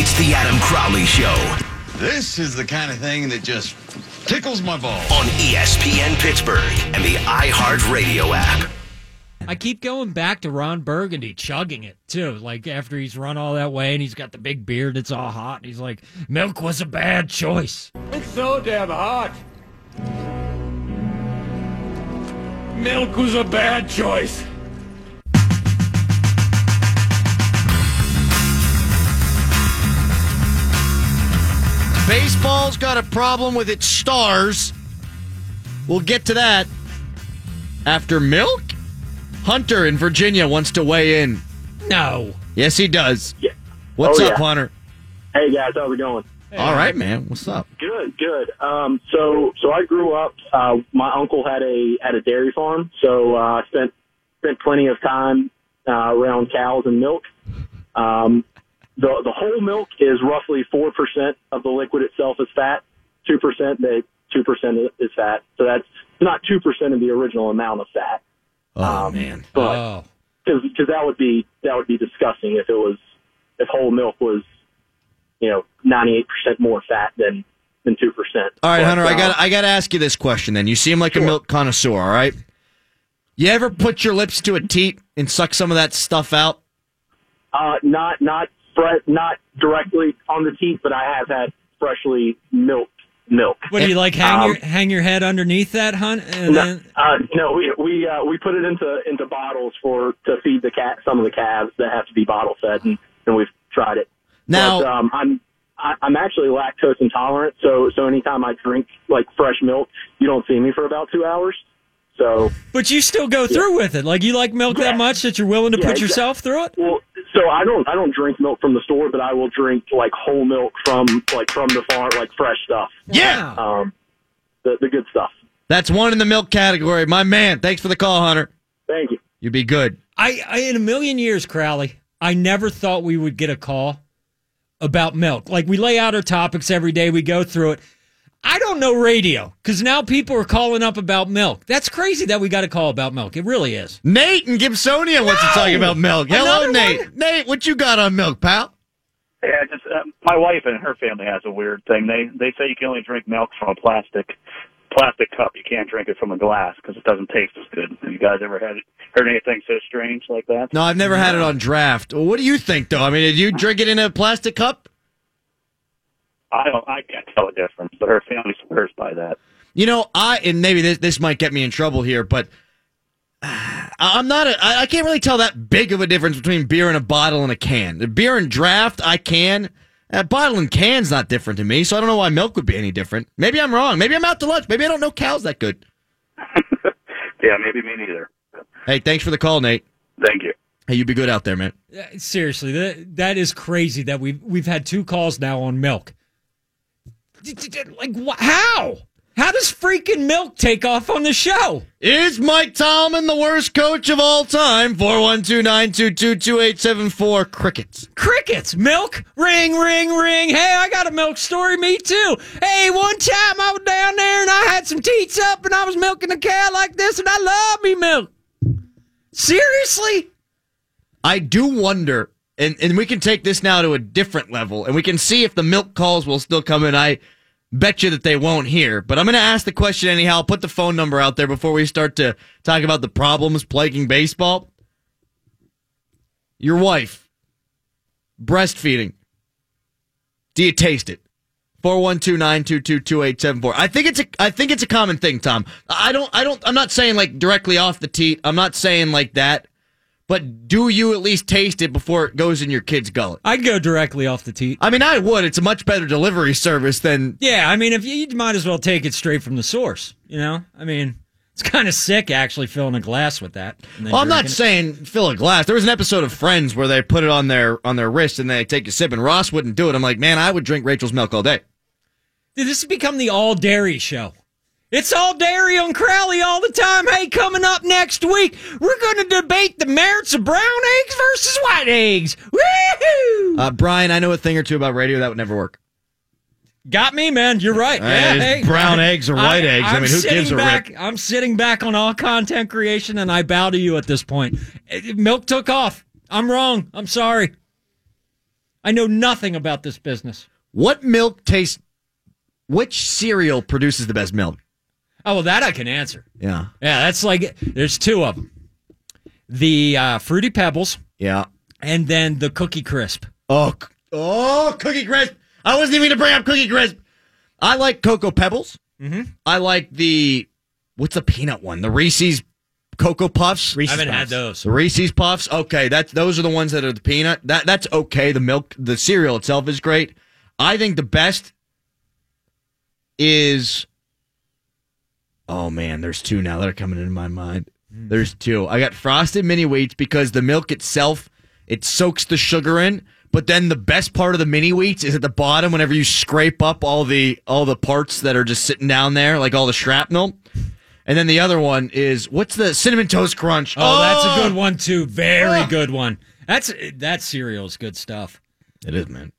It's the Adam Crowley Show This is the kind of thing that just tickles my balls. on ESPN Pittsburgh and the iHeartRadio app. I keep going back to Ron Burgundy chugging it too. Like after he's run all that way and he's got the big beard that's all hot. And he's like, "Milk was a bad choice." It's so damn hot. Milk was a bad choice. Baseball's got a problem with its stars. We'll get to that after milk. Hunter in Virginia wants to weigh in. No. Yes, he does. Yeah. What's Oh, up, yeah. Hunter? Hey guys, how's it going? All right, man. What's up? Good, good. Um, so, so I grew up. Uh, my uncle had a had a dairy farm, so uh, I spent spent plenty of time uh, around cows and milk. Um, the the whole milk is roughly four percent of the liquid itself is fat. Two percent, they two percent is fat. So that's not two percent of the original amount of fat. Oh Um, man. But Oh. because that would be that would be disgusting if it was if whole milk was you know ninety eight percent more fat than than two percent. All right, Hunter. I got I got to ask you this question. Then you seem like a milk connoisseur. All right. You ever put your lips to a teat and suck some of that stuff out? uh, not not fre- not directly on the teeth, but I have had freshly milked milk. What do you like? Hang Um, your hang your head underneath that, hunt, and No, then uh, no, we we uh, we put it into into bottles for to feed the cat some of the calves that have to be bottle fed, and, and we've tried it. Now, but, um, I'm I, I'm actually lactose intolerant, so so anytime I drink like fresh milk, you don't see me for about two hours. So but you still go through with it. Like you like milk Yeah. that much that you're willing to Yeah, put exactly. yourself through it. well, so I don't I don't drink milk from the store, but I will drink like whole milk from like from the farm, like fresh stuff. yeah, Um, the the good stuff. that's one in the milk category. My man. Thanks for the call, Hunter. Thank you. You'd be good. I, I in a million years, Crowley, I never thought we would get a call about milk. Like we lay out our topics every day, we go through it. I don't know radio because now people are calling up about milk. That's crazy that we got a call about milk. It really is. Nate and Gibsonia wants to talk about milk. Hello, Another Nate. one? Nate, what you got on milk, pal? Yeah, just uh, my wife and her family has a weird thing. They they say you can only drink milk from a plastic plastic cup. You can't drink it from a glass because it doesn't taste as good. Have you guys ever had heard anything so strange like that? No, I've never had it on draft. Well, what do you think, though? I mean, did you drink it in a plastic cup? I don't. I can't tell a difference, but her family swears by that. You know, I and maybe this this might get me in trouble here, but I'm not. A, I I can't really tell that big of a difference between beer in a bottle and a can. The beer and draft, I can. A bottle and can's not different to me, so I don't know why milk would be any different. Maybe I'm wrong. Maybe I'm out to lunch. Maybe I don't know cows that good. Yeah, maybe me neither. Hey, thanks for the call, Nate. Thank you. Hey, you be good out there, man. Seriously, that that is crazy that we've we've had two calls now on milk. Like wh- how? How does freaking milk take off on the show? Is Mike Tomlin the worst coach of all time? 412-922-2874. Crickets. Crickets, milk, ring, ring, ring. Hey, I got a milk story. Me too. Hey, one time I was down there and I had some teats up and I was milking a cow like this and I love me milk. Seriously? I do wonder, and, and we can take this now to a different level, and we can see if the milk calls will still come in. I bet you that they won't here, but I'm going to ask the question anyhow. Put the phone number out there before we start to talk about the problems plaguing baseball. Your wife, breastfeeding. Do you taste it? 412-922-2874. I think it's a I think it's a common thing, Tom. I don't I don't I'm not saying like directly off the teat. I'm not saying like that. But do you at least taste it before it goes in your kid's gullet? I'd go directly off the teat. I mean, I would. It's a much better delivery service than Yeah, I mean, if you, you might as well take it straight from the source. You know, I mean, it's kind of sick actually filling a glass with that. Well, I'm not it. saying fill a glass. There was an episode of Friends where they put it on their on their wrist and they take a sip, and Ross wouldn't do it. I'm like, man, I would drink Rachel's milk all day. Dude, this has become the all dairy show. It's all dairy on Crowley all the time. Hey, coming up next week, we're going to debate the merits of brown eggs versus white eggs. Woohoo! Uh, Brian, I know a thing or two about radio. That would never work. Got me, man. You're right. Uh, Yeah, it's hey. brown eggs or white eggs. I I'm mean, who sitting gives a back, rip? I'm sitting back on all content creation, and I bow to you at this point. Eh, Milk took off. I'm wrong. I'm sorry. I know nothing about this business. What milk tastes? Which cereal produces the best milk? Oh, well, that I can answer. Yeah, Yeah, that's like there's two of them. The uh, Fruity Pebbles yeah. and then the Cookie Crisp. Oh, oh, Cookie Crisp. I wasn't even going to bring up Cookie Crisp. I like Cocoa Pebbles. Mm-hmm. I like the what's the peanut one? The Reese's Cocoa Puffs. Reese's I haven't had those. The Reese's Puffs. Okay, that's those are the ones that are the peanut. That that's okay. The milk, the cereal itself is great. I think the best is. Oh man, there's two now that are coming into my mind. Hmm. There's two. I got frosted mini wheats because the milk itself it soaks the sugar in, but then the best part of the mini wheats is at the bottom whenever you scrape up all the all the parts that are just sitting down there, like all the shrapnel. And then the other one is what's the cinnamon toast crunch? Oh, that's a oh! good one too. Very ah! good one. That's that cereal is good stuff. It is, man.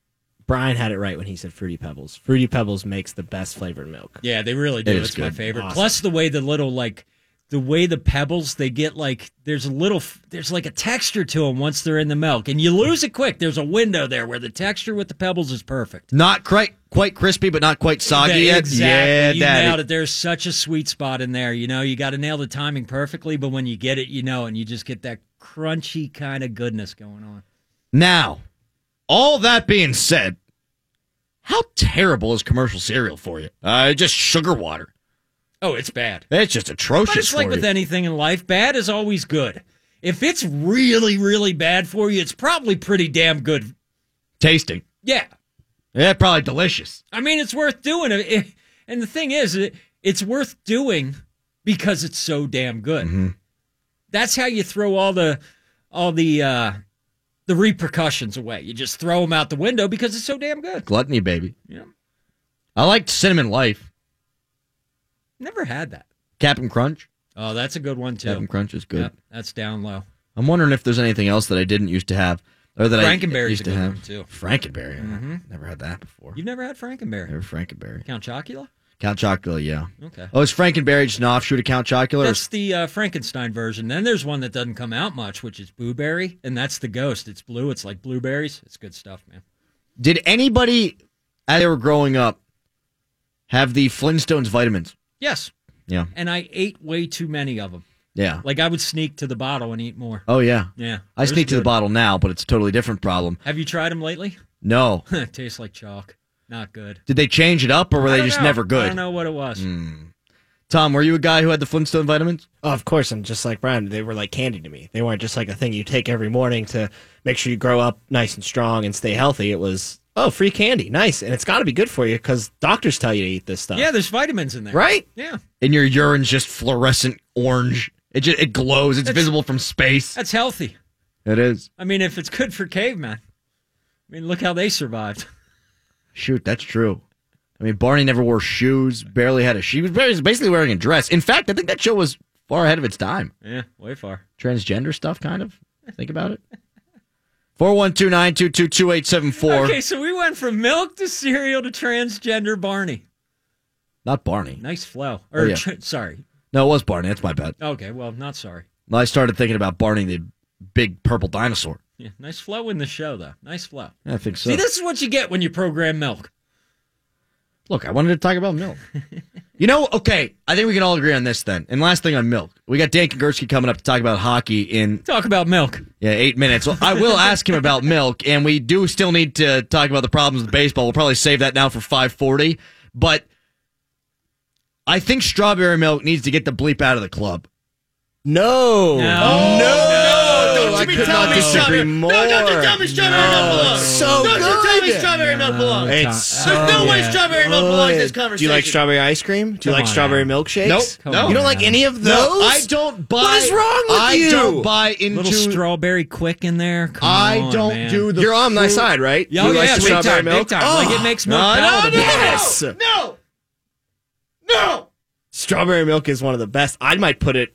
Brian had it right when he said Fruity Pebbles. Fruity Pebbles makes the best flavored milk. Yeah, they really do. It is It's my favorite. Awesome. Plus the way the little like the way the pebbles they get like there's a little there's like a texture to them once they're in the milk and you lose it quick. There's a window there where the texture with the pebbles is perfect. Not quite quite crispy, but not quite soggy Yeah, yet. Exactly. Yeah, you daddy. nailed it. There's such a sweet spot in there. You know, you got to nail the timing perfectly, but when you get it, you know, and you just get that crunchy kind of goodness going on. Now, all that being said, how terrible is commercial cereal for you? Uh, just sugar water. Oh, it's bad. It's just atrocious But it's like with you. anything in life, bad is always good. If it's really, really bad for you, it's probably pretty damn good. Tasting. Yeah. Yeah, probably delicious. I mean, it's worth doing. It- it- And the thing is, it, it's worth doing because it's so damn good. Mm-hmm. That's how you throw all the all the uh, the repercussions away. You just throw them out the window because it's so damn good. Gluttony, baby. Yeah. I liked Cinnamon Life. Never had that. Captain Crunch. Oh, that's a good one too. Captain Crunch is good. Yep, that's down low. I'm wondering if there's anything else that I didn't used to have. Or that I Frankenberry's used to have. too. Frankenberry. Mm-hmm. Never had that before. You've never had Frankenberry? Never Frankenberry. Count Chocula? Count Chocula, yeah. Okay. Oh, is Frankenberry just an offshoot of Count Chocula? That's the uh, Frankenstein version. Then there's one that doesn't come out much, which is Boo Berry, and that's the ghost. It's blue. It's like blueberries. It's good stuff, man. Did anybody, as they were growing up, have the Flintstones vitamins? Yes, Yeah. and I ate way too many of them. Yeah. Like I would sneak to the bottle and eat more. Oh, yeah. Yeah, I sneak to the bottle now, but it's a totally different problem. Have you tried them lately? No. Tastes like chalk. Not good. Did they change it up or were they just know. never good? I don't know what it was. Hmm. Tom, were you a guy who had the Flintstone vitamins? Oh, of course, and just like Brian, they were like candy to me. They weren't just like a thing you take every morning to make sure you grow up nice and strong and stay healthy. It was oh, free candy, nice, and it's got to be good for you because doctors tell you to eat this stuff. Yeah, there's vitamins in there. right. Yeah, And your urine's just fluorescent orange. It just, it glows. It's It's- visible from space. that's healthy. It is. I mean, if it's good for cavemen, I mean, look how they survived. Shoot, that's true. I mean, Barney never wore shoes, barely had a she was basically wearing a dress. In fact, I think that show was far ahead of its time. Yeah, way far. Transgender stuff, kind of. Think about it. 412 922 2874. Okay, so we went from milk to cereal to transgender Barney. Not Barney. Nice flow. Oh, yeah. tr- sorry. No, it was Barney. That's my bad. Okay, well, not sorry. I started thinking about Barney the big purple dinosaur. Yeah, nice flow in the show though. Nice flow. I think so. See, this is what you get when you program milk. Look, I wanted to talk about milk. you know, okay, I think we can all agree on this then. And last thing on milk. We got Dan Kingerski coming up to talk about hockey in Talk about milk. yeah, eight minutes. Well, I will ask him about milk, and we do still need to talk about the problems with baseball. We'll probably save that now for 540. But I think strawberry milk needs to get the bleep out of the club. No. No. no. Don't I you be could telling not disagree strawberry- more. No, don't you tell me strawberry milk belongs. So Don't good. you tell me strawberry milk belongs. It's Tom- so There's no way good. strawberry milk belongs in this conversation. Do conversation. you like strawberry ice cream? Do you Come like on strawberry now. milkshakes? Nope. Come No. on You don't like any of those? No, I don't buy. What is wrong with I you? don't buy into. Little strawberry quick in there. Come I on, don't man. do the. You're on my side, right? Yeah, you oh, like yeah, strawberry time, milk? big time. Oh, Like it makes milk No, no, no, Yes. no, no. Strawberry milk is one of the best. I might put it.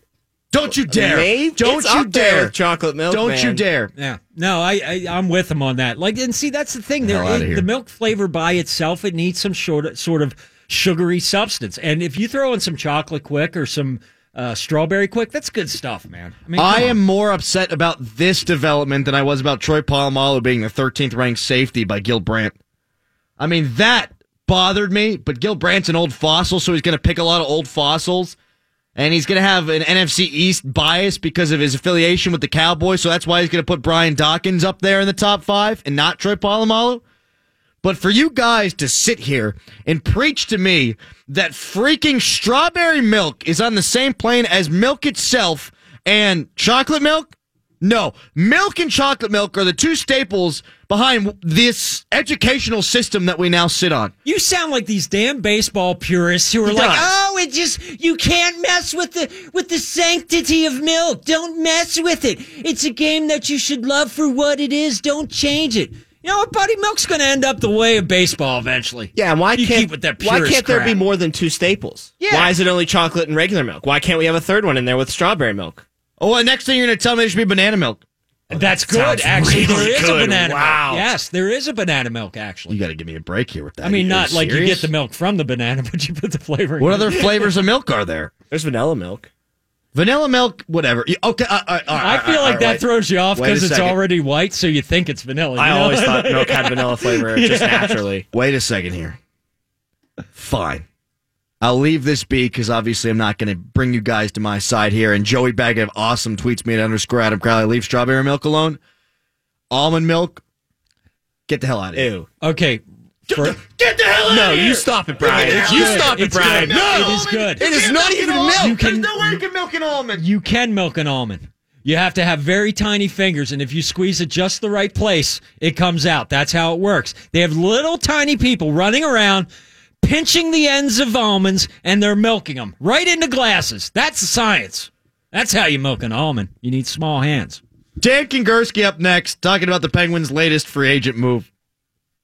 Don't you dare! Maybe Don't it's you up there dare! with chocolate milk. Don't man. you dare! Yeah, no, I, I I'm with him on that. Like, and see, that's the thing. There, hell outta it- here. the milk flavor by itself, it needs some short, sort of sugary substance. And if you throw in some chocolate quick or some uh, strawberry quick. That's good stuff, man. I mean, I am more upset about this development than I was about Troy Polamalu being the 13th ranked safety by Gil Brandt. I mean, that bothered me, but Gil Brandt's an old fossil, so he's going to pick a lot of old fossils. And he's going to have an NFC East bias because of his affiliation with the Cowboys, so that's why he's going to put Brian Dawkins up there in the top five and not Troy Polamalu. But for you guys to sit here and preach to me that freaking strawberry milk is on the same plane as milk itself and chocolate milk? No. Milk and chocolate milk are the two staples behind this educational system that we now sit on. You sound like these damn baseball purists who are He like, does. "Oh, it just you can't mess with the with the sanctity of milk. Don't mess with it. It's a game that you should love for what it is. Don't change it." You know what, buddy? Milk's going to end up the way of baseball eventually. Yeah, and why You can't keep with that why can't there be more than two staples? Yeah. Why is it only chocolate and regular milk? Why can't we have a third one in there with strawberry milk? Oh, and next thing you're going to tell me there should be banana milk. That's good. sounds Actually, really there is good. a banana Wow. milk. Yes, there is a banana milk. Actually, You got to give me a break here with that. I mean, Are not like you get the milk from the banana, but you put the flavor. In. What other flavors of milk are there? There's vanilla milk. Vanilla milk, whatever. Okay, uh, uh, all right, I feel like right, that wait. throws you off because it's already white, so you think it's vanilla. I know? always thought milk had vanilla flavor just naturally. Wait a second here. Fine. I'll leave this be because obviously I'm not going to bring you guys to my side here. And Joey Bag of Awesome tweets me at underscore Adam Crowley. Leave strawberry milk alone. Almond milk. Get the hell out of here. Ew. Okay. for- Get the hell out No, of here. you stop it, Brian. You stop it, It's Brian. No, It is good. It is not even milk. You can- There's no way you can milk an almond. you can milk an almond. You have to have very tiny fingers, and if you squeeze it just the right place, it comes out. That's how it works. They have little tiny people running around, pinching the ends of almonds, and they're milking them right into glasses. That's the science. That's how you milk an almond. You need small hands. Dan Kingerski up next, talking about the Penguins' latest free agent move.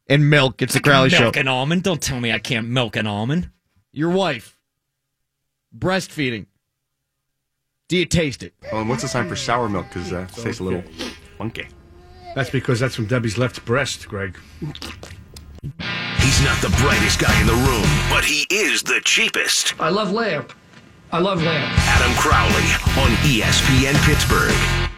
And milk. It's the Crowley Show. milk an almond. Don't tell me I can't milk an almond. Your wife. Breastfeeding. Do you taste it? Oh, and what's the sign for sour milk? Because uh, it tastes a little funky. That's because that's from Debbie's left breast, Greg. He's not the brightest guy in the room, but he is the cheapest. I love lamp. I love lamp. Adam Crowley on ESPN Pittsburgh.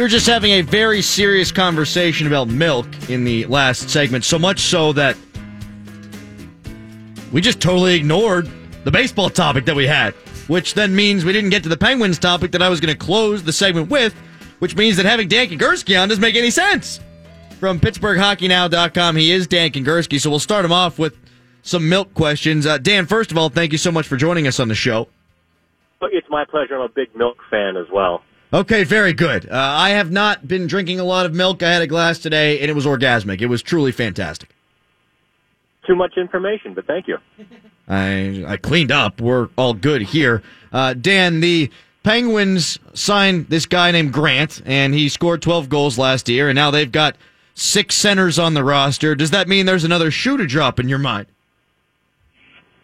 We were just having a very serious conversation about milk in the last segment, so much so that we just totally ignored the baseball topic that we had, which then means we didn't get to the Penguins topic that I was going to close the segment with, which means that having Dan Kingerski on doesn't make any sense. From PittsburghHockeyNow.com, he is Dan Kingerski, so we'll start him off with some milk questions. Uh, Dan, first of all, thank you so much for joining us on the show. It's my pleasure. I'm a big milk fan as well. Okay, very good. Uh, I have not been drinking a lot of milk. I had a glass today, and it was orgasmic. It was truly fantastic. Too much information, but thank you. I I cleaned up. We're all good here. Uh, Dan, the Penguins signed this guy named Grant, and he scored 12 goals last year, and now they've got six centers on the roster. Does that mean there's another shoe to drop in your mind?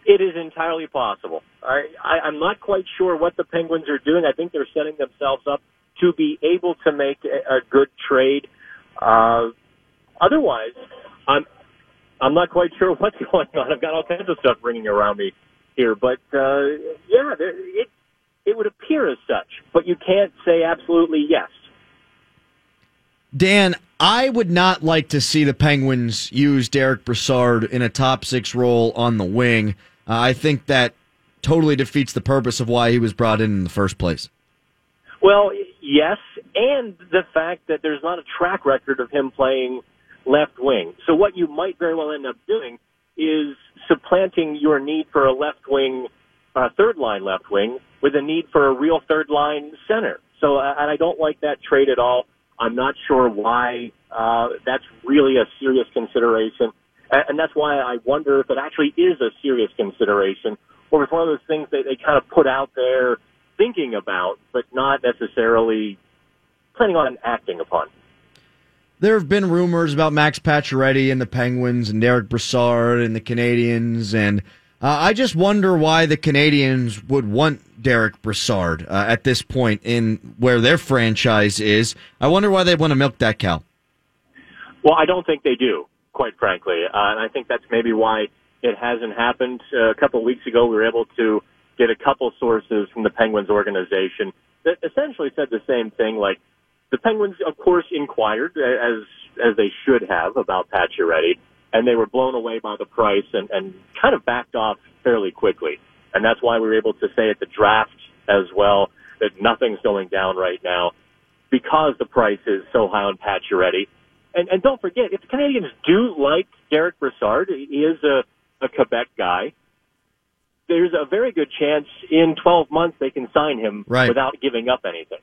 It is entirely possible. I, I, I'm not quite sure what the Penguins are doing. I think they're setting themselves up to be able to make a, a good trade. Uh, otherwise, I'm I'm not quite sure what's going on. I've got all kinds of stuff ringing around me here, but uh, yeah, there, it it would appear as such. But you can't say absolutely yes. Dan, I would not like to see the Penguins use Derek Brassard in a top six role on the wing. Uh, I think that totally defeats the purpose of why he was brought in in the first place. Well, yes, and the fact that there's not a track record of him playing left wing. So what you might very well end up doing is supplanting your need for a left wing, uh, third line left wing with a need for a real third line center. So, uh, and I don't like that trade at all. I'm not sure why uh, that's really a serious consideration, and, and that's why I wonder if it actually is a serious consideration, or it's one of those things that they kind of put out there thinking about, but not necessarily planning on acting upon. there have been rumors about Max Pacioretty and the Penguins and Derek Brassard and the Canadiens, and uh, I just wonder why the Canadiens would want Derek Brassard uh, at this point in where their franchise is. I wonder why they want to milk that cow. Well, I don't think they do, quite frankly, uh, and I think that's maybe why it hasn't happened. Uh, a couple of weeks ago, we were able to get a couple sources from the Penguins organization that essentially said the same thing. Like the Penguins, of course, inquired as as they should have about Pacioretty, and they were blown away by the price and, and kind of backed off fairly quickly. And that's why we were able to say at the draft as well that nothing's going down right now because the price is so high on Pacioretty. And, and don't forget, if the Canadiens do like Derek Brassard, he is a, a Quebec guy. There's a very good chance in 12 months they can sign him Right. without giving up anything.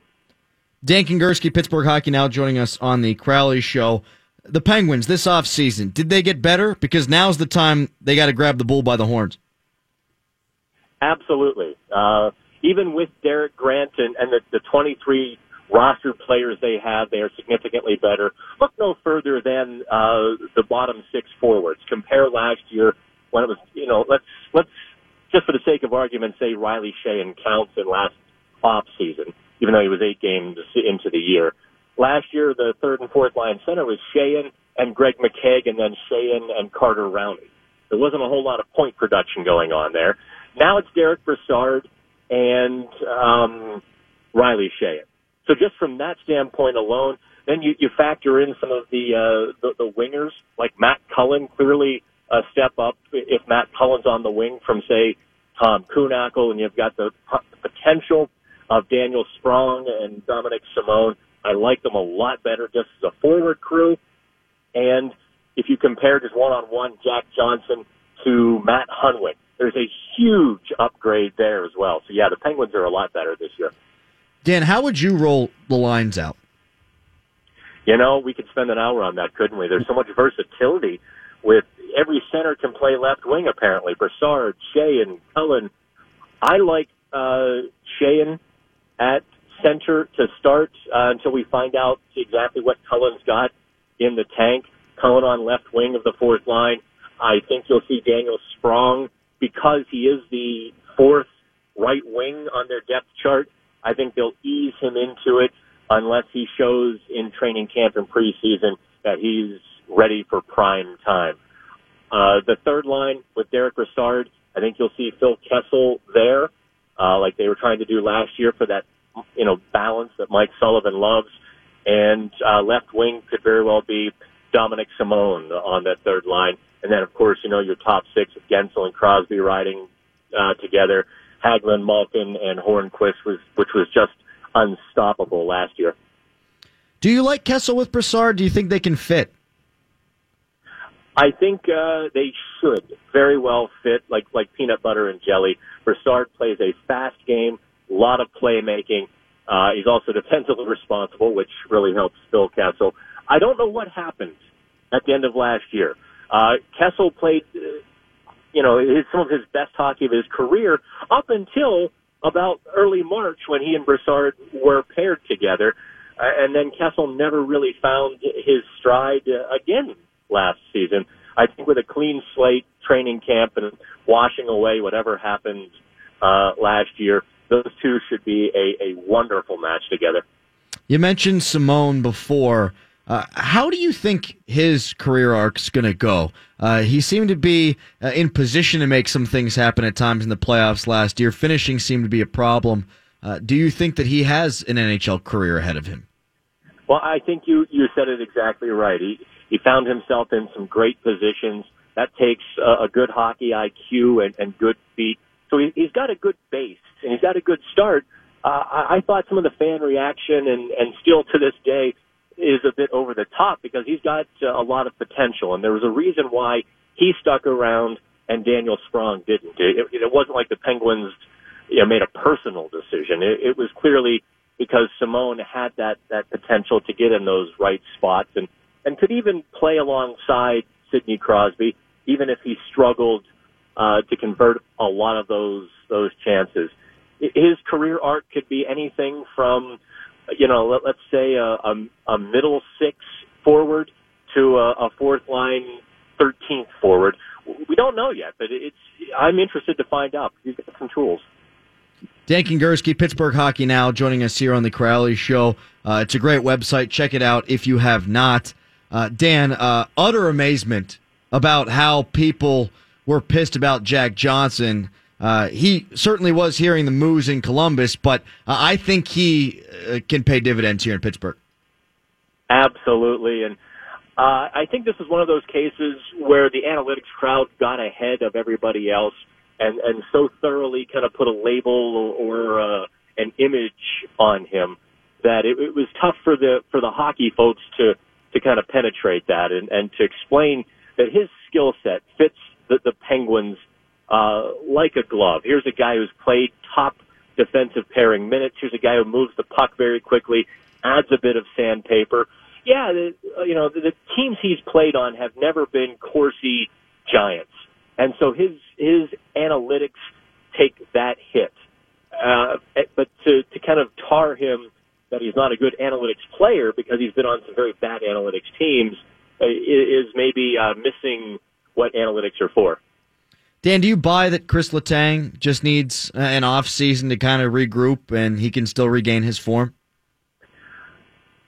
Dan Kingerski, Pittsburgh Hockey Now, joining us on the Crowley Show. The Penguins this offseason, did they get better? Because now's the time they got to grab the bull by the horns. Absolutely. Uh, even with Derek Grant and, and the, the 23 roster players they have, they are significantly better. Look no further than uh, the bottom six forwards. Compare last year when it was, you know, let's let's just for the sake of argument say Riley Sheahan counts in last off season, even though he was eight games into the year. Last year, the third and fourth line center was Sheahan and Greg McKegg, and then Sheahan and Carter Rowney. There wasn't a whole lot of point production going on there. Now it's Derek Brassard and um, Riley Sheahan. So just from that standpoint alone, then you, you factor in some of the, uh, the the wingers like Matt Cullen clearly a step up if Matt Cullen's on the wing from say Tom Kühnhackl, and you've got the potential of Daniel Sprong and Dominik Simon. I like them a lot better just as a forward crew. And if you compare just one on one Jack Johnson to Matt Hunwick, there's a huge upgrade there as well. So yeah, the Penguins are a lot better this year. Dan, how would you roll the lines out? You know, we could spend an hour on that, couldn't we? There's so much versatility with every center can play left wing apparently. Brassard, and Cullen. I like uh Sheahan at center to start uh, until we find out exactly what Cullen's got in the tank. Cullen on left wing of the fourth line. I think you'll see Daniel Sprong because he is the fourth right wing on their depth chart. I think they'll ease him into it unless he shows in training camp and preseason that he's ready for prime time. Uh, the third line with Derek Brassard, I think you'll see Phil Kessel there, uh, like they were trying to do last year for that, you know, balance that Mike Sullivan loves. And, uh, left wing could very well be Dominik Simon on that third line. And then, of course, you know, your top six with Guentzel and Crosby riding, uh, together. Hagelin, Malkin, and Hornqvist was, which was just unstoppable last year. Do you like Kessel with Brassard? Do you think they can fit? I think uh, they should very well fit like like peanut butter and jelly. Brassard plays a fast game, a lot of playmaking. Uh, he's also defensively responsible, which really helps Phil Kessel. I don't know what happened at the end of last year. Uh, Kessel played, you know, his, some of his best hockey of his career up until about early March when he and Brassard were paired together. Uh, and then Kessel never really found his stride uh, again last season. I think with a clean slate training camp and washing away whatever happened uh, last year, those two should be a, a wonderful match together. You mentioned Simon before. Uh, how do you think his career arc's going to go? Uh, he seemed to be uh, in position to make some things happen at times in the playoffs last year. Finishing seemed to be a problem. Uh, do you think that he has an NHL career ahead of him? Well, I think you you said it exactly right. He he found himself in some great positions. That takes a, a good hockey IQ and, and good feet. So he, he's got a good base and he's got a good start. Uh, I, I thought some of the fan reaction and and still to this day is a bit over the top because he's got uh, a lot of potential, and there was a reason why he stuck around and Daniel Sprong didn't. It, it wasn't like the Penguins you know, made a personal decision. It, it was clearly because Simon had that that potential to get in those right spots and and could even play alongside Sidney Crosby, even if he struggled uh, to convert a lot of those those chances. His career arc could be anything from, you know, let, let's say a, a, a middle six forward to a, a fourth line 13th forward. We don't know yet, but it's I'm interested to find out. He's got some tools. Dan Kingerski, Pittsburgh Hockey Now, joining us here on the Crowley Show. Uh, it's a great website. Check it out if you have not. Uh, Dan, uh, utter amazement about how people were pissed about Jack Johnson. Uh, he certainly was hearing the moves in Columbus, but uh, I think he uh, can pay dividends here in Pittsburgh. Absolutely, and uh, I think this is one of those cases where the analytics crowd got ahead of everybody else and and so thoroughly kind of put a label or an image on him that it, it was tough for the for the hockey folks to to kind of penetrate that and and to explain that his skill set fits the, the Penguins uh, like a glove. Here's a guy who's played top defensive pairing minutes. Here's a guy who moves the puck very quickly, adds a bit of sandpaper. Yeah, the, you know the, the teams he's played on have never been Corsi giants, and so his his analytics take that hit. Uh, but to to kind of tar him that he's not a good analytics player because he's been on some very bad analytics teams uh, is maybe uh, missing what analytics are for. Dan, do you buy that Chris Letang just needs an off season to kind of regroup and he can still regain his form?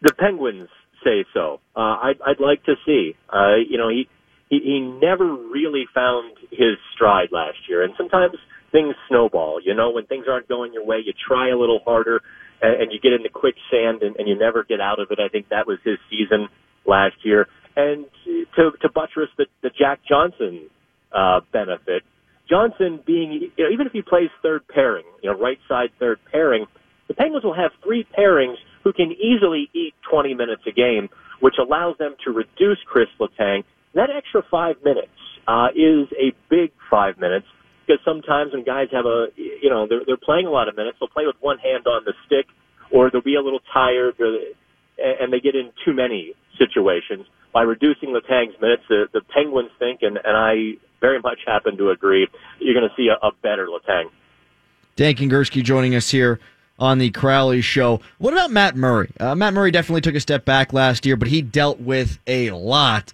The Penguins say so. Uh, I'd, I'd like to see. Uh, you know, he, he he never really found his stride last year, and sometimes things snowball. You know, when things aren't going your way, you try a little harder, and, and you get into quicksand, and, and you never get out of it. I think that was his season last year. And to to buttress the, the Jack Johnson uh, benefit, Johnson being you know, even if he plays third pairing, you know, right side third pairing, the Penguins will have three pairings who can easily eat 20 minutes a game, which allows them to reduce Chris Letang. That extra five minutes uh, is a big five minutes because sometimes when guys have a, you know, they're, they're playing a lot of minutes, they'll play with one hand on the stick, or they'll be a little tired, or, and they get in too many situations. By reducing Letang's minutes, the, the Penguins think, and, and I very much happen to agree, you're going to see a, a better Letang. Dan Kingerski joining us here on the Crowley Show. What about Matt Murray? Uh, Matt Murray definitely took a step back last year, but he dealt with a lot.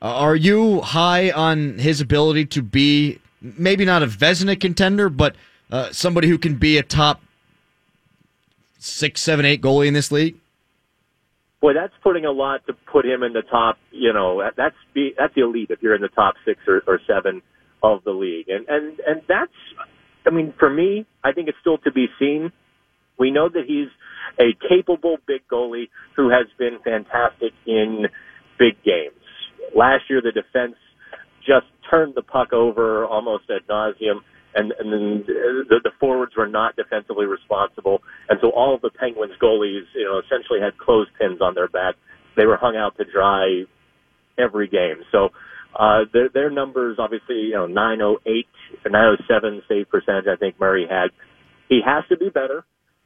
Uh, are you high on his ability to be maybe not a Vezina contender, but uh, somebody who can be a top six, seven, eight goalie in this league? Boy, that's putting a lot to put him in the top. You know, that's be, that's the elite if you're in the top six or, or seven of the league, and and and that's. I mean, for me, I think it's still to be seen. We know that he's a capable big goalie who has been fantastic in big games. Last year, the defense just turned the puck over almost ad nauseum, and, and then the, the forwards were not defensively responsible, and so all of the Penguins goalies, you know, essentially had clothespins on their back. They were hung out to dry every game. So uh, their, their numbers, obviously, you know, 908 or 907 save percentage. I think Murray had. He has to be better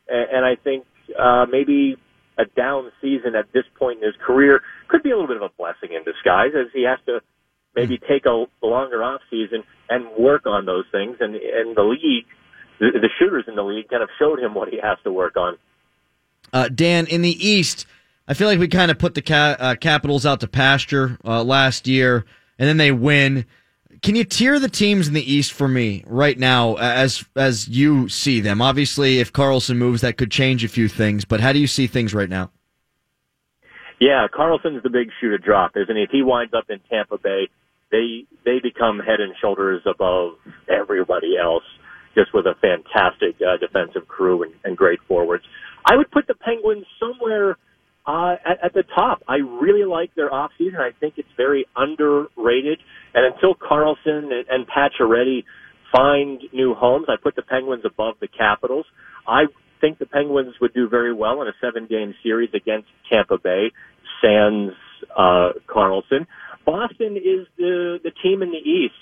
and, and I think uh, maybe a down season at this point in his career could be a little bit of a blessing in disguise, as he has to maybe take a longer off season and work on those things. And and the league, the, the shooters in the league, kind of showed him what he has to work on. Uh, Dan, in the East, I feel like we kind of put the ca- uh, Capitals out to pasture uh, last year, and then they win. Can you tier the teams in the East for me right now as as you see them? Obviously, if Karlsson moves, that could change a few things. But how do you see things right now? Yeah, Karlsson's the big shoe to drop, isn't he? If he winds up in Tampa Bay, they they become head and shoulders above everybody else, just with a fantastic uh, defensive crew and, and great forwards. I would put the Penguins somewhere uh, at, at the top. I really like their offseason. I think it's very underrated. And until Karlsson and, and Pacioretty find new homes, I put the Penguins above the Capitals. I think the Penguins would do very well in a seven-game series against Tampa Bay, sans uh, Karlsson. Boston is the the team in the East.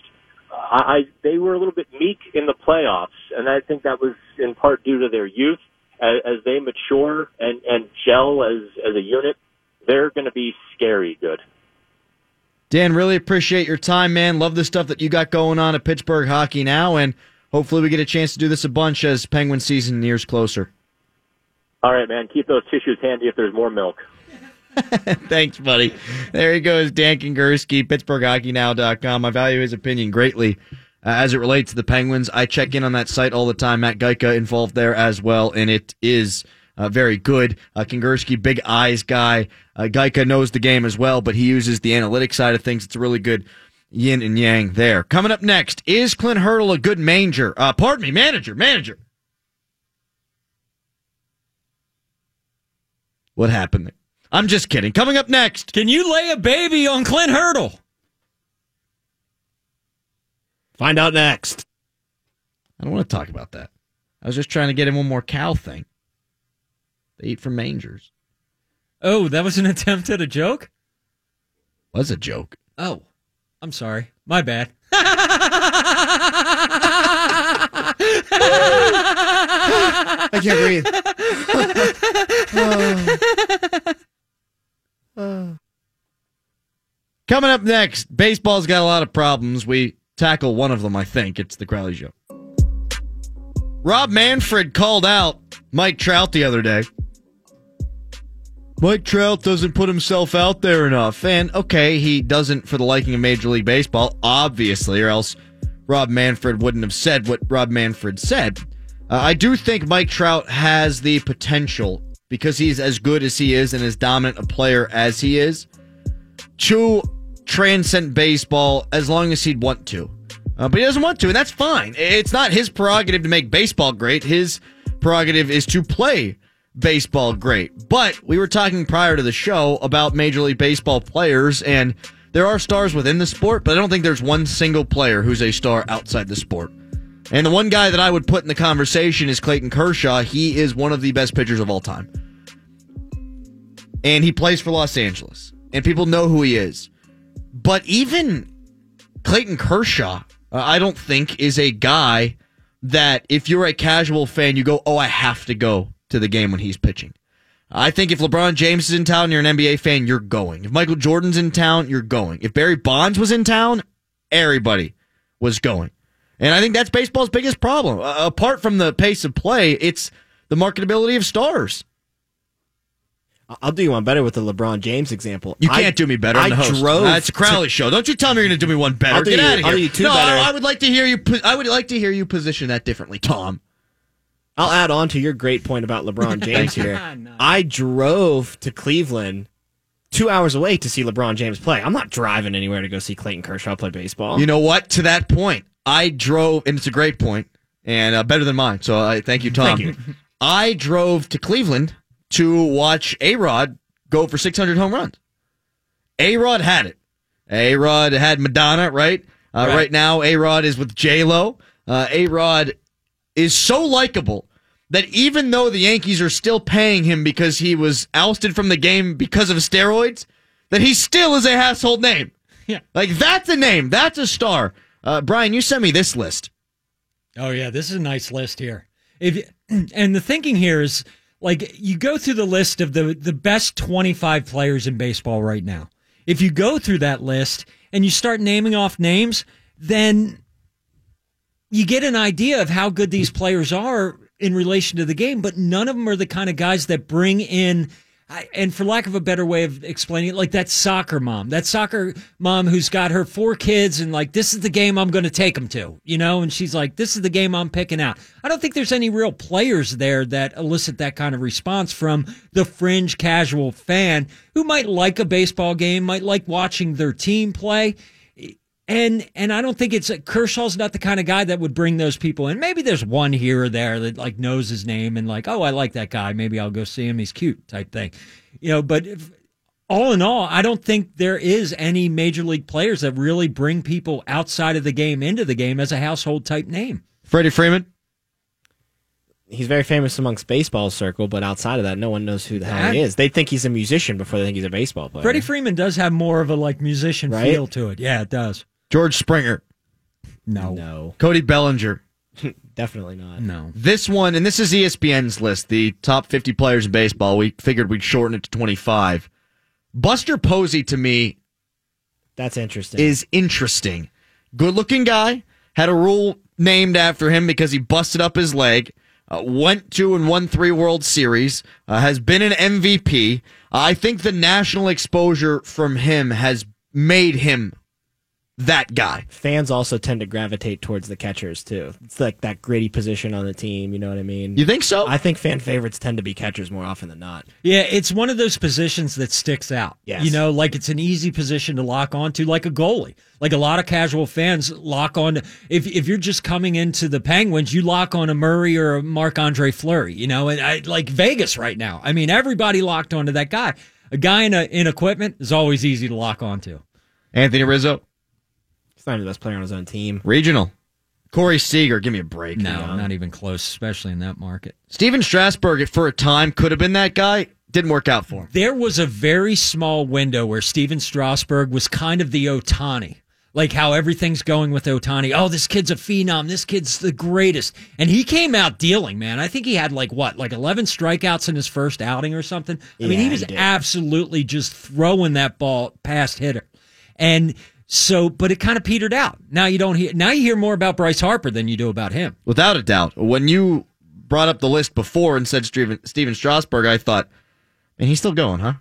I, I they were a little bit meek in the playoffs, and I think that was in part due to their youth as, as they mature and, and gel as, as a unit, they're going to be scary good. Dan, really appreciate your time, man. Love the stuff that you got going on at Pittsburgh Hockey now, and hopefully we get a chance to do this a bunch as Penguin season nears closer. All right, man. Keep those tissues handy if there's more milk. Thanks, buddy. There he goes, Dan Kingerski, PittsburghHockeyNow.com. I value his opinion greatly uh, as it relates to the Penguins. I check in on that site all the time. Matt Gajtka involved there as well, and it is uh, very good. Uh, big eyes guy. Uh, Geika knows the game as well, but he uses the analytic side of things. It's a really good yin and yang there. Coming up next, is Clint Hurdle a good manger? Uh, pardon me, manager, manager. What happened there? I'm just kidding. Coming up next. Can you lay a baby on Clint Hurdle? Find out next. I don't want to talk about that. I was just trying to get in one more cow thing. They eat from mangers. Oh, that was an attempt at a joke? Was a joke. Oh, I'm sorry. My bad. I can't breathe. Oh. Coming up next, baseball's got a lot of problems. We tackle one of them, I think. It's the Crowley Show. Rob Manfred called out Mike Trout the other day. Mike Trout doesn't put himself out there enough. And okay, he doesn't for the liking of Major League Baseball, obviously, or else Rob Manfred wouldn't have said what Rob Manfred said. Uh, I do think Mike Trout has the potential, because he's as good as he is and as dominant a player as he is, to transcend baseball as long as he'd want to. Uh, but he doesn't want to, and that's fine. It's not his prerogative to make baseball great. His prerogative is to play baseball great. But we were talking prior to the show about Major League Baseball players, and there are stars within the sport, but I don't think there's one single player who's a star outside the sport. And the one guy that I would put in the conversation is Clayton Kershaw. He is one of the best pitchers of all time. And he plays for Los Angeles. And people know who he is. But even Clayton Kershaw, uh, I don't think is a guy that if you're a casual fan, you go, oh, I have to go to the game when he's pitching. I think if LeBron James is in town, you're an NBA fan, you're going. If Michael Jordan's in town, you're going. If Barry Bonds was in town, everybody was going. And I think that's baseball's biggest problem. Uh, apart from the pace of play, it's the marketability of stars. I'll do you one better with the LeBron James example. You can't I, do me better. I'm the host. drove. Uh, it's a Crowley to- show. Don't you tell me you're going to do me one better. I'll do Get you- out of here. I'll do you two no. I, I would like to hear you. I would like to hear you position that differently, Tom. I'll add on to your great point about LeBron James here. I drove to Cleveland two hours away to see LeBron James play. I'm not driving anywhere to go see Clayton Kershaw play baseball. You know what? To that point, I drove, and it's a great point, and uh, better than mine. So I thank you, Tom. Thank you. I drove to Cleveland to watch A Rod go for 600 home runs. A Rod had it. A Rod had Madonna, right? Uh, Right. right. now, A Rod is with J Lo. Uh, A Rod is so likable that even though the Yankees are still paying him because he was ousted from the game because of steroids, that he still is a household name. Yeah. Like that's a name. That's a star. Uh, Brian, you sent me this list. Oh yeah, this is a nice list here. If and the thinking here is like you go through the list of the the best 25 players in baseball right now. If you go through that list and you start naming off names, then you get an idea of how good these players are in relation to the game, but none of them are the kind of guys that bring in I- and for lack of a better way of explaining it, like that soccer mom, that soccer mom who's got her four kids and like, this is the game I'm going to take them to, you know? And she's like, this is the game I'm picking out. I don't think there's any real players there that elicit that kind of response from the fringe casual fan who might like a baseball game, might like watching their team play. And and I don't think it's like, Kershaw's not the kind of guy that would bring those people in. Maybe there's one here or there that like knows his name and like, oh, I like that guy. Maybe I'll go see him. He's cute type thing, you know. But if, all in all, I don't think there is any major league players that really bring people outside of the game into the game as a household type name. Freddie Freeman. He's very famous amongst baseball circle, but outside of that, no one knows who the hell he is. They think he's a musician before they think he's a baseball player. Freddie Freeman does have more of a like musician Right? feel to it. Yeah, it does. George Springer. No, No, Cody Bellinger. definitely not. no. This one, and this is ESPN's list, the top 50 players in baseball. We figured we'd shorten it to 25. Buster Posey, to me, That's interesting. is interesting. Good looking guy, had a rule named after him because he busted up his leg. uh, went to and won three World Series, uh, has been an MVP. I think the national exposure from him has made him that guy. Fans also tend to gravitate towards the catchers too. It's like that gritty position on the team. You know what I mean? You think so? I think fan favorites tend to be catchers more often than not. Yeah, it's one of those positions that sticks out. Yes. You know, like it's an easy position to lock onto, like a goalie. Like a lot of casual fans lock on. If if you're just coming into the Penguins, you lock on a Murray or a Marc Andre Fleury. You know, and I, like Vegas right now. I mean, everybody locked onto that guy. A guy in a, in equipment is always easy to lock onto. Anthony Rizzo, He's not even the best player on his own team. regional. Corey Seager, give me a break. No, not even close, especially in that market. Stephen Strasburg, for a time, could have been that guy. Didn't work out for him. There was a very small window where Stephen Strasburg was kind of the Ohtani. Like how everything's going with Ohtani. Oh, this kid's a phenom. This kid's the greatest. And he came out dealing, man. I think he had like what, like 11 strikeouts in his first outing or something. I mean, Yeah, he he was did. absolutely just throwing that ball past hitter. And so, but it kind of petered out. Now you don't hear, now you hear more about Bryce Harper than you do about him. Without a doubt. When you brought up the list before and said Stephen, Stephen Strasburg, I thought, man, he's still going, huh?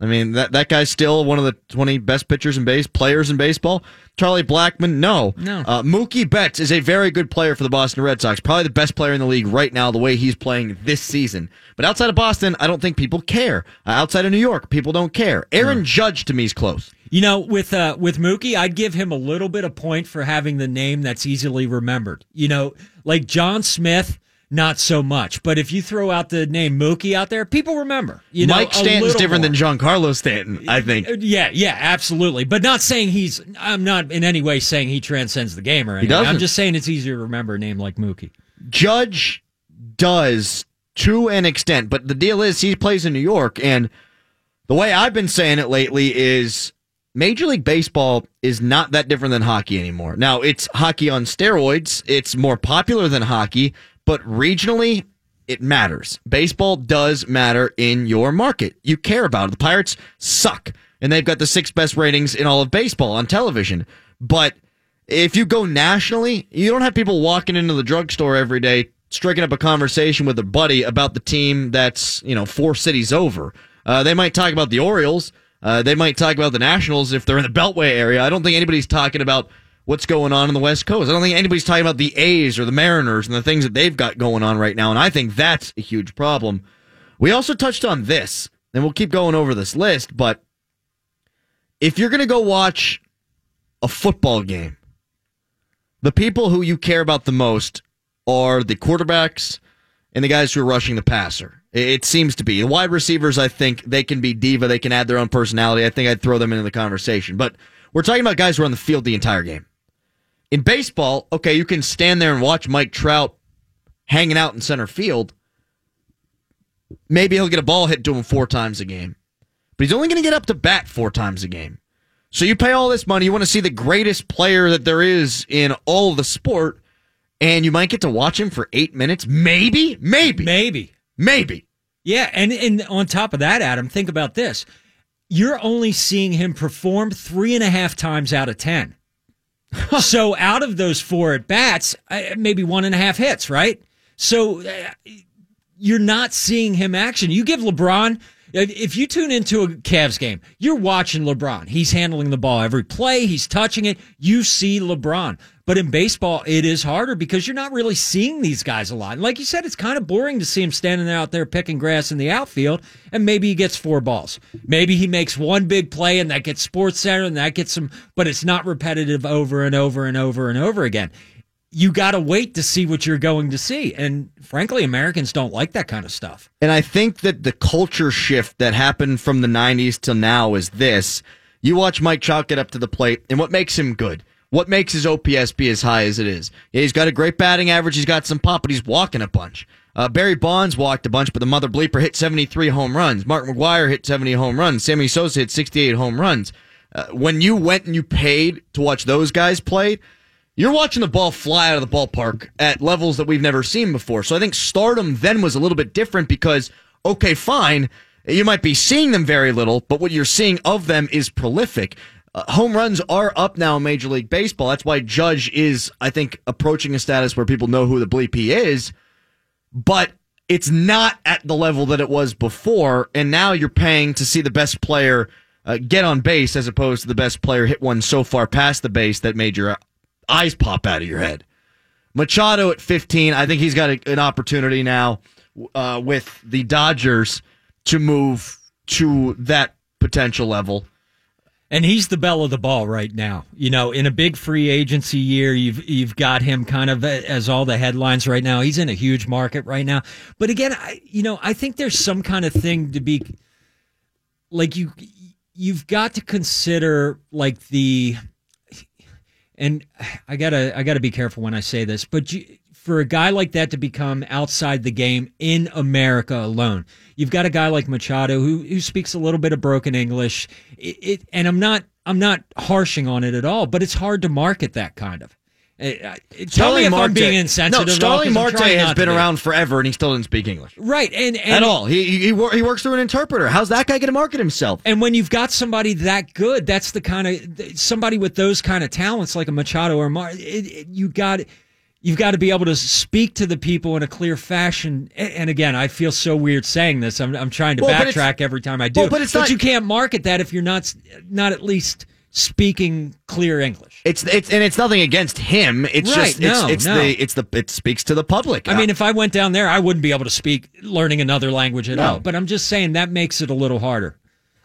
I mean, that, that guy's still one of the 20 best pitchers in base, players in baseball. Charlie Blackmon, no. No. Uh, Mookie Betts is a very good player for the Boston Red Sox. Probably the best player in the league right now, the way he's playing this season. But outside of Boston, I don't think people care. Uh, outside of New York, people don't care. Aaron Judge to me is close. You know, with uh, with Mookie, I'd give him a little bit of point for having the name that's easily remembered. You know, like John Smith, not so much. But if you throw out the name Mookie out there, people remember. You know, Mike Stanton's different more. than Giancarlo Stanton, I think. Uh, Yeah, yeah, absolutely. But not saying he's. I'm not in any way saying he transcends the game or anything. I'm doesn't. just saying it's easier to remember a name like Mookie. Judge does to an extent, but the deal is he plays in New York, and the way I've been saying it lately is Major League Baseball is not that different than hockey anymore. Now, it's hockey on steroids, it's more popular than hockey, but regionally, it matters. Baseball does matter in your market. You care about it. The Pirates suck, and they've got the sixth best ratings in all of baseball on television. But if you go nationally, you don't have people walking into the drugstore every day striking up a conversation with a buddy about the team that's, you know, four cities over. Uh, they might talk about the Orioles. Uh, they might talk about the Nationals if they're in the Beltway area. I don't think anybody's talking about what's going on in the West Coast. I don't think anybody's talking about the A's or the Mariners and the things that they've got going on right now. And I think that's a huge problem. We also touched on this, and we'll keep going over this list, but if you're going to go watch a football game, the people who you care about the most are the quarterbacks and the guys who are rushing the passer. It seems to be. The wide receivers, I think they can be diva. They can add their own personality. I think I'd throw them into the conversation. But we're talking about guys who are on the field the entire game. In baseball, okay, you can stand there and watch Mike Trout hanging out in center field. Maybe he'll get a ball hit to him four times a game. But he's only going to get up to bat four times a game. So you pay all this money, you want to see the greatest player that there is in all the sport, and you might get to watch him for eight minutes. Maybe, maybe, Maybe. maybe. Yeah, and and on top of that, Adam, think about this: you're only seeing him perform three and a half times out of ten. so out of those four at bats, uh, maybe one and a half hits, right? So uh, you're not seeing him action. You give LeBron. If- you tune into a Cavs game, you're watching LeBron. He's handling the ball every play. He's touching it. You see LeBron. But in baseball, it is harder because you're not really seeing these guys a lot. And like you said, it's kind of boring to see him standing out there picking grass in the outfield, and maybe he gets four balls. Maybe he makes one big play, and that gets Sports Center, and that gets some, but it's not repetitive over and over and over and over again. You got to wait to see what you're going to see. And frankly, Americans don't like that kind of stuff. And I think that the culture shift that happened from the 90s till now is this. You watch Mike Trout get up to the plate, and what makes him good? What makes his OPS be as high as it is? Yeah, he's got a great batting average. He's got some pop, but he's walking a bunch. Uh, Barry Bonds walked a bunch, but the mother bleeper hit 73 home runs. Mark McGwire hit 70 home runs. Sammy Sosa hit 68 home runs. Uh, when you went and you paid to watch those guys play, you're watching the ball fly out of the ballpark at levels that we've never seen before. So I think stardom then was a little bit different because, okay, fine, you might be seeing them very little, but what you're seeing of them is prolific. Uh, home runs are up now in Major League Baseball. That's why Judge is, I think, approaching a status where people know who the bleep he is. but it's not at the level that it was before. And now you're paying to see the best player uh, get on base as opposed to the best player hit one so far past the base that made your eyes pop out of your head. Machado at 15, I think he's got a, an opportunity now uh, with the Dodgers to move to that potential level. And he's the belle of the ball right now. You know, in a big free agency year, you've you've got him kind of as all the headlines right now. He's in a huge market right now. But again, I, you know, I think there's some kind of thing to be like you you've got to consider like the and I gotta I gotta be careful when I say this, but you, for a guy like that to become outside the game in America alone, you've got a guy like Machado who who speaks a little bit of broken English. It, it and I'm not I'm not harshing on it at all, but it's hard to market that kind of. Uh, tell me if I'm being insensitive. No, Starling Marte has been be. around forever, and he still didn't speak English right, and, and at all. He, he he works through an interpreter. How's that guy going to market himself? And when you've got somebody that good, that's the kind of somebody with those kind of talents, like a Machado or Mar. It, it, you got you've got to be able to speak to the people in a clear fashion. And, again, I feel so weird saying this. I'm I'm trying to Well, backtrack every time I do. well, but it's not- you can't market that if you're not not at least speaking clear English. It's it's and it's nothing against him. It's Right, just no, it's it's no. the it's the it speaks to the public. I mean, if I went down there, I wouldn't be able to speak learning another language at No. all. But I'm just saying that makes it a little harder.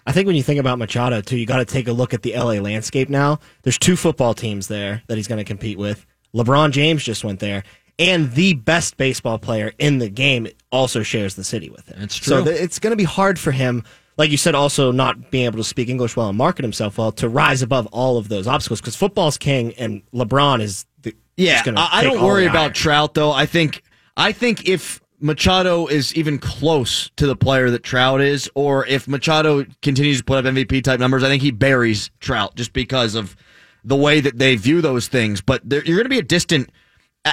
I think when you think about Machado too, you got to take a look at the LA landscape now. There's two football teams there that he's going to compete with. LeBron James just went there, and the best baseball player in the game also shares the city with him. That's So true. th- it's going to be hard for him, like you said, also not being able to speak English well and market himself well to rise above all of those obstacles because football's king and LeBron is the yeah, I, I don't worry about iron. Trout though. I think I think if Machado is even close to the player that Trout is, or if Machado continues to put up MVP type numbers, I think he buries Trout just because of the way that they view those things. But you're going to be a distant.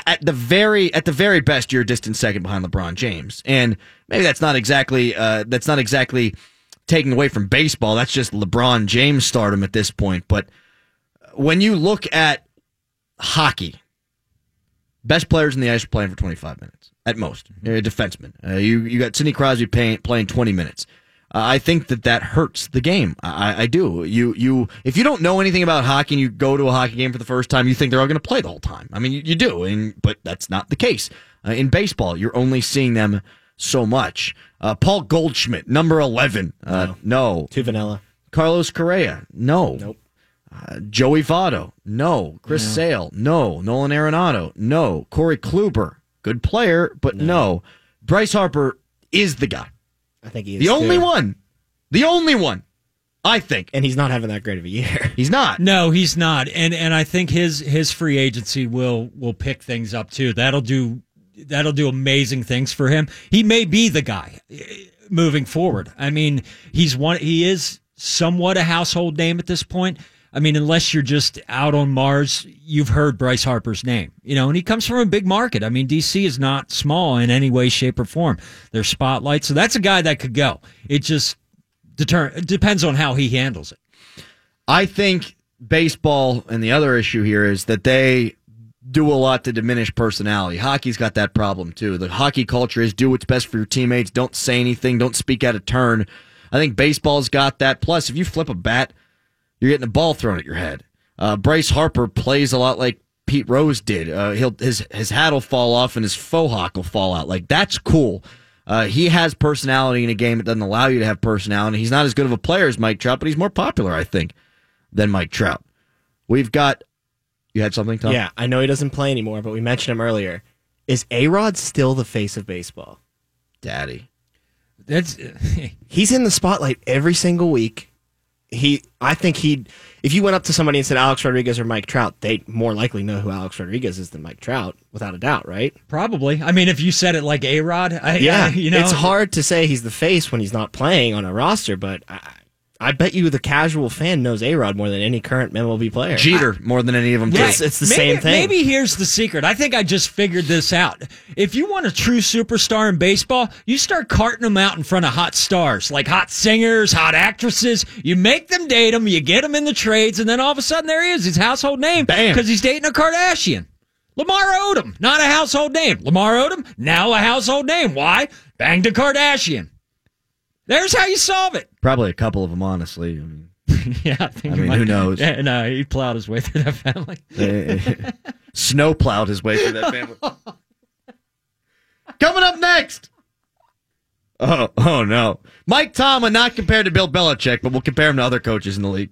At the very, at the very best, you're a distant second behind LeBron James, and maybe that's not exactly, uh, that's not exactly taking away from baseball. That's just LeBron James stardom at this point. But when you look at hockey, best players in the ice are playing for 25 minutes at most. You're a defenseman. Uh, you you got Sidney Crosby playing 20 minutes. Uh, I think that that hurts the game. I, I do. You you if you don't know anything about hockey and you go to a hockey game for the first time, you think they're all going to play the whole time. I mean, you, you do, and but that's not the case. Uh, in baseball, you're only seeing them so much. Uh, Paul Goldschmidt, number 11. Uh, no. Too vanilla. Carlos Correa, no. Nope. Uh, Joey Votto, no. Chris Sale, no. Nolan Arenado, no. Corey Kluber, good player, but no. Bryce Harper is the guy. I think he is The only one. The only one. I think. and he's not having that great of a year. He's not. No, he's not, and and I think his his free agency will will pick things up too. That'll do that'll do amazing things for him. He may be the guy eh, moving forward. I mean, he's one. He is somewhat a household name at this point. I mean, unless you're just out on Mars, you've heard Bryce Harper's name, you know, and he comes from a big market. I mean, DC is not small in any way, shape, or form. There's spotlight, so that's a guy that could go. It just deter- it depends on how he handles it. I think baseball and the other issue here is that they do a lot to diminish personality. Hockey's got that problem too. The hockey culture is do what's best for your teammates, don't say anything, don't speak out of turn. I think baseball's got that. Plus, if you flip a bat, you're getting a ball thrown at your head. Uh, Bryce Harper plays a lot like Pete Rose did. Uh, he'll his his hat will fall off and his faux hawk will fall out. Like that's cool. Uh, he has personality in a game that doesn't allow you to have personality. He's not as good of a player as Mike Trout, but he's more popular, I think, than Mike Trout. We've got. You had something, Tom? Yeah, I know he doesn't play anymore, but we mentioned him earlier. Is A Rod still the face of baseball? Daddy. That's He's in the spotlight every single week. He, I think he, if you went up to somebody and said Alex Rodriguez or Mike Trout, they'd more likely know who Alex Rodriguez is than Mike Trout, without a doubt, right? Probably. I mean, if you said it like A Rod, I, Yeah, I- you know, it's hard to say he's the face when he's not playing on a roster, but I, I bet you the casual fan knows A Rod more than any current MLB player. Jeter more than any of them. Right. It's, it's the maybe, same thing. Maybe here's the secret. I think I just figured this out. If you want a true superstar in baseball, you start carting them out in front of hot stars, like hot singers, hot actresses. You make them date them, you get them in the trades, and then all of a sudden there he is, his household name, Bam. because he's dating a Kardashian. Lamar Odom, not a household name. Lamar Odom, now a household name. Why? Banged a Kardashian. There's how you solve it. Probably a couple of them, honestly. I mean, yeah, I think I mean, might- who knows? Yeah, no, he plowed his way through that family. snow plowed his way through that family. Coming up next. Oh, oh no. Mike Tomlin not compared to Bill Belichick, but we'll compare him to other coaches in the league.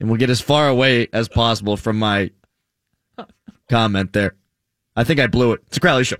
And we'll get as far away as possible from my comment there. I think I blew it. It's a Crowley show.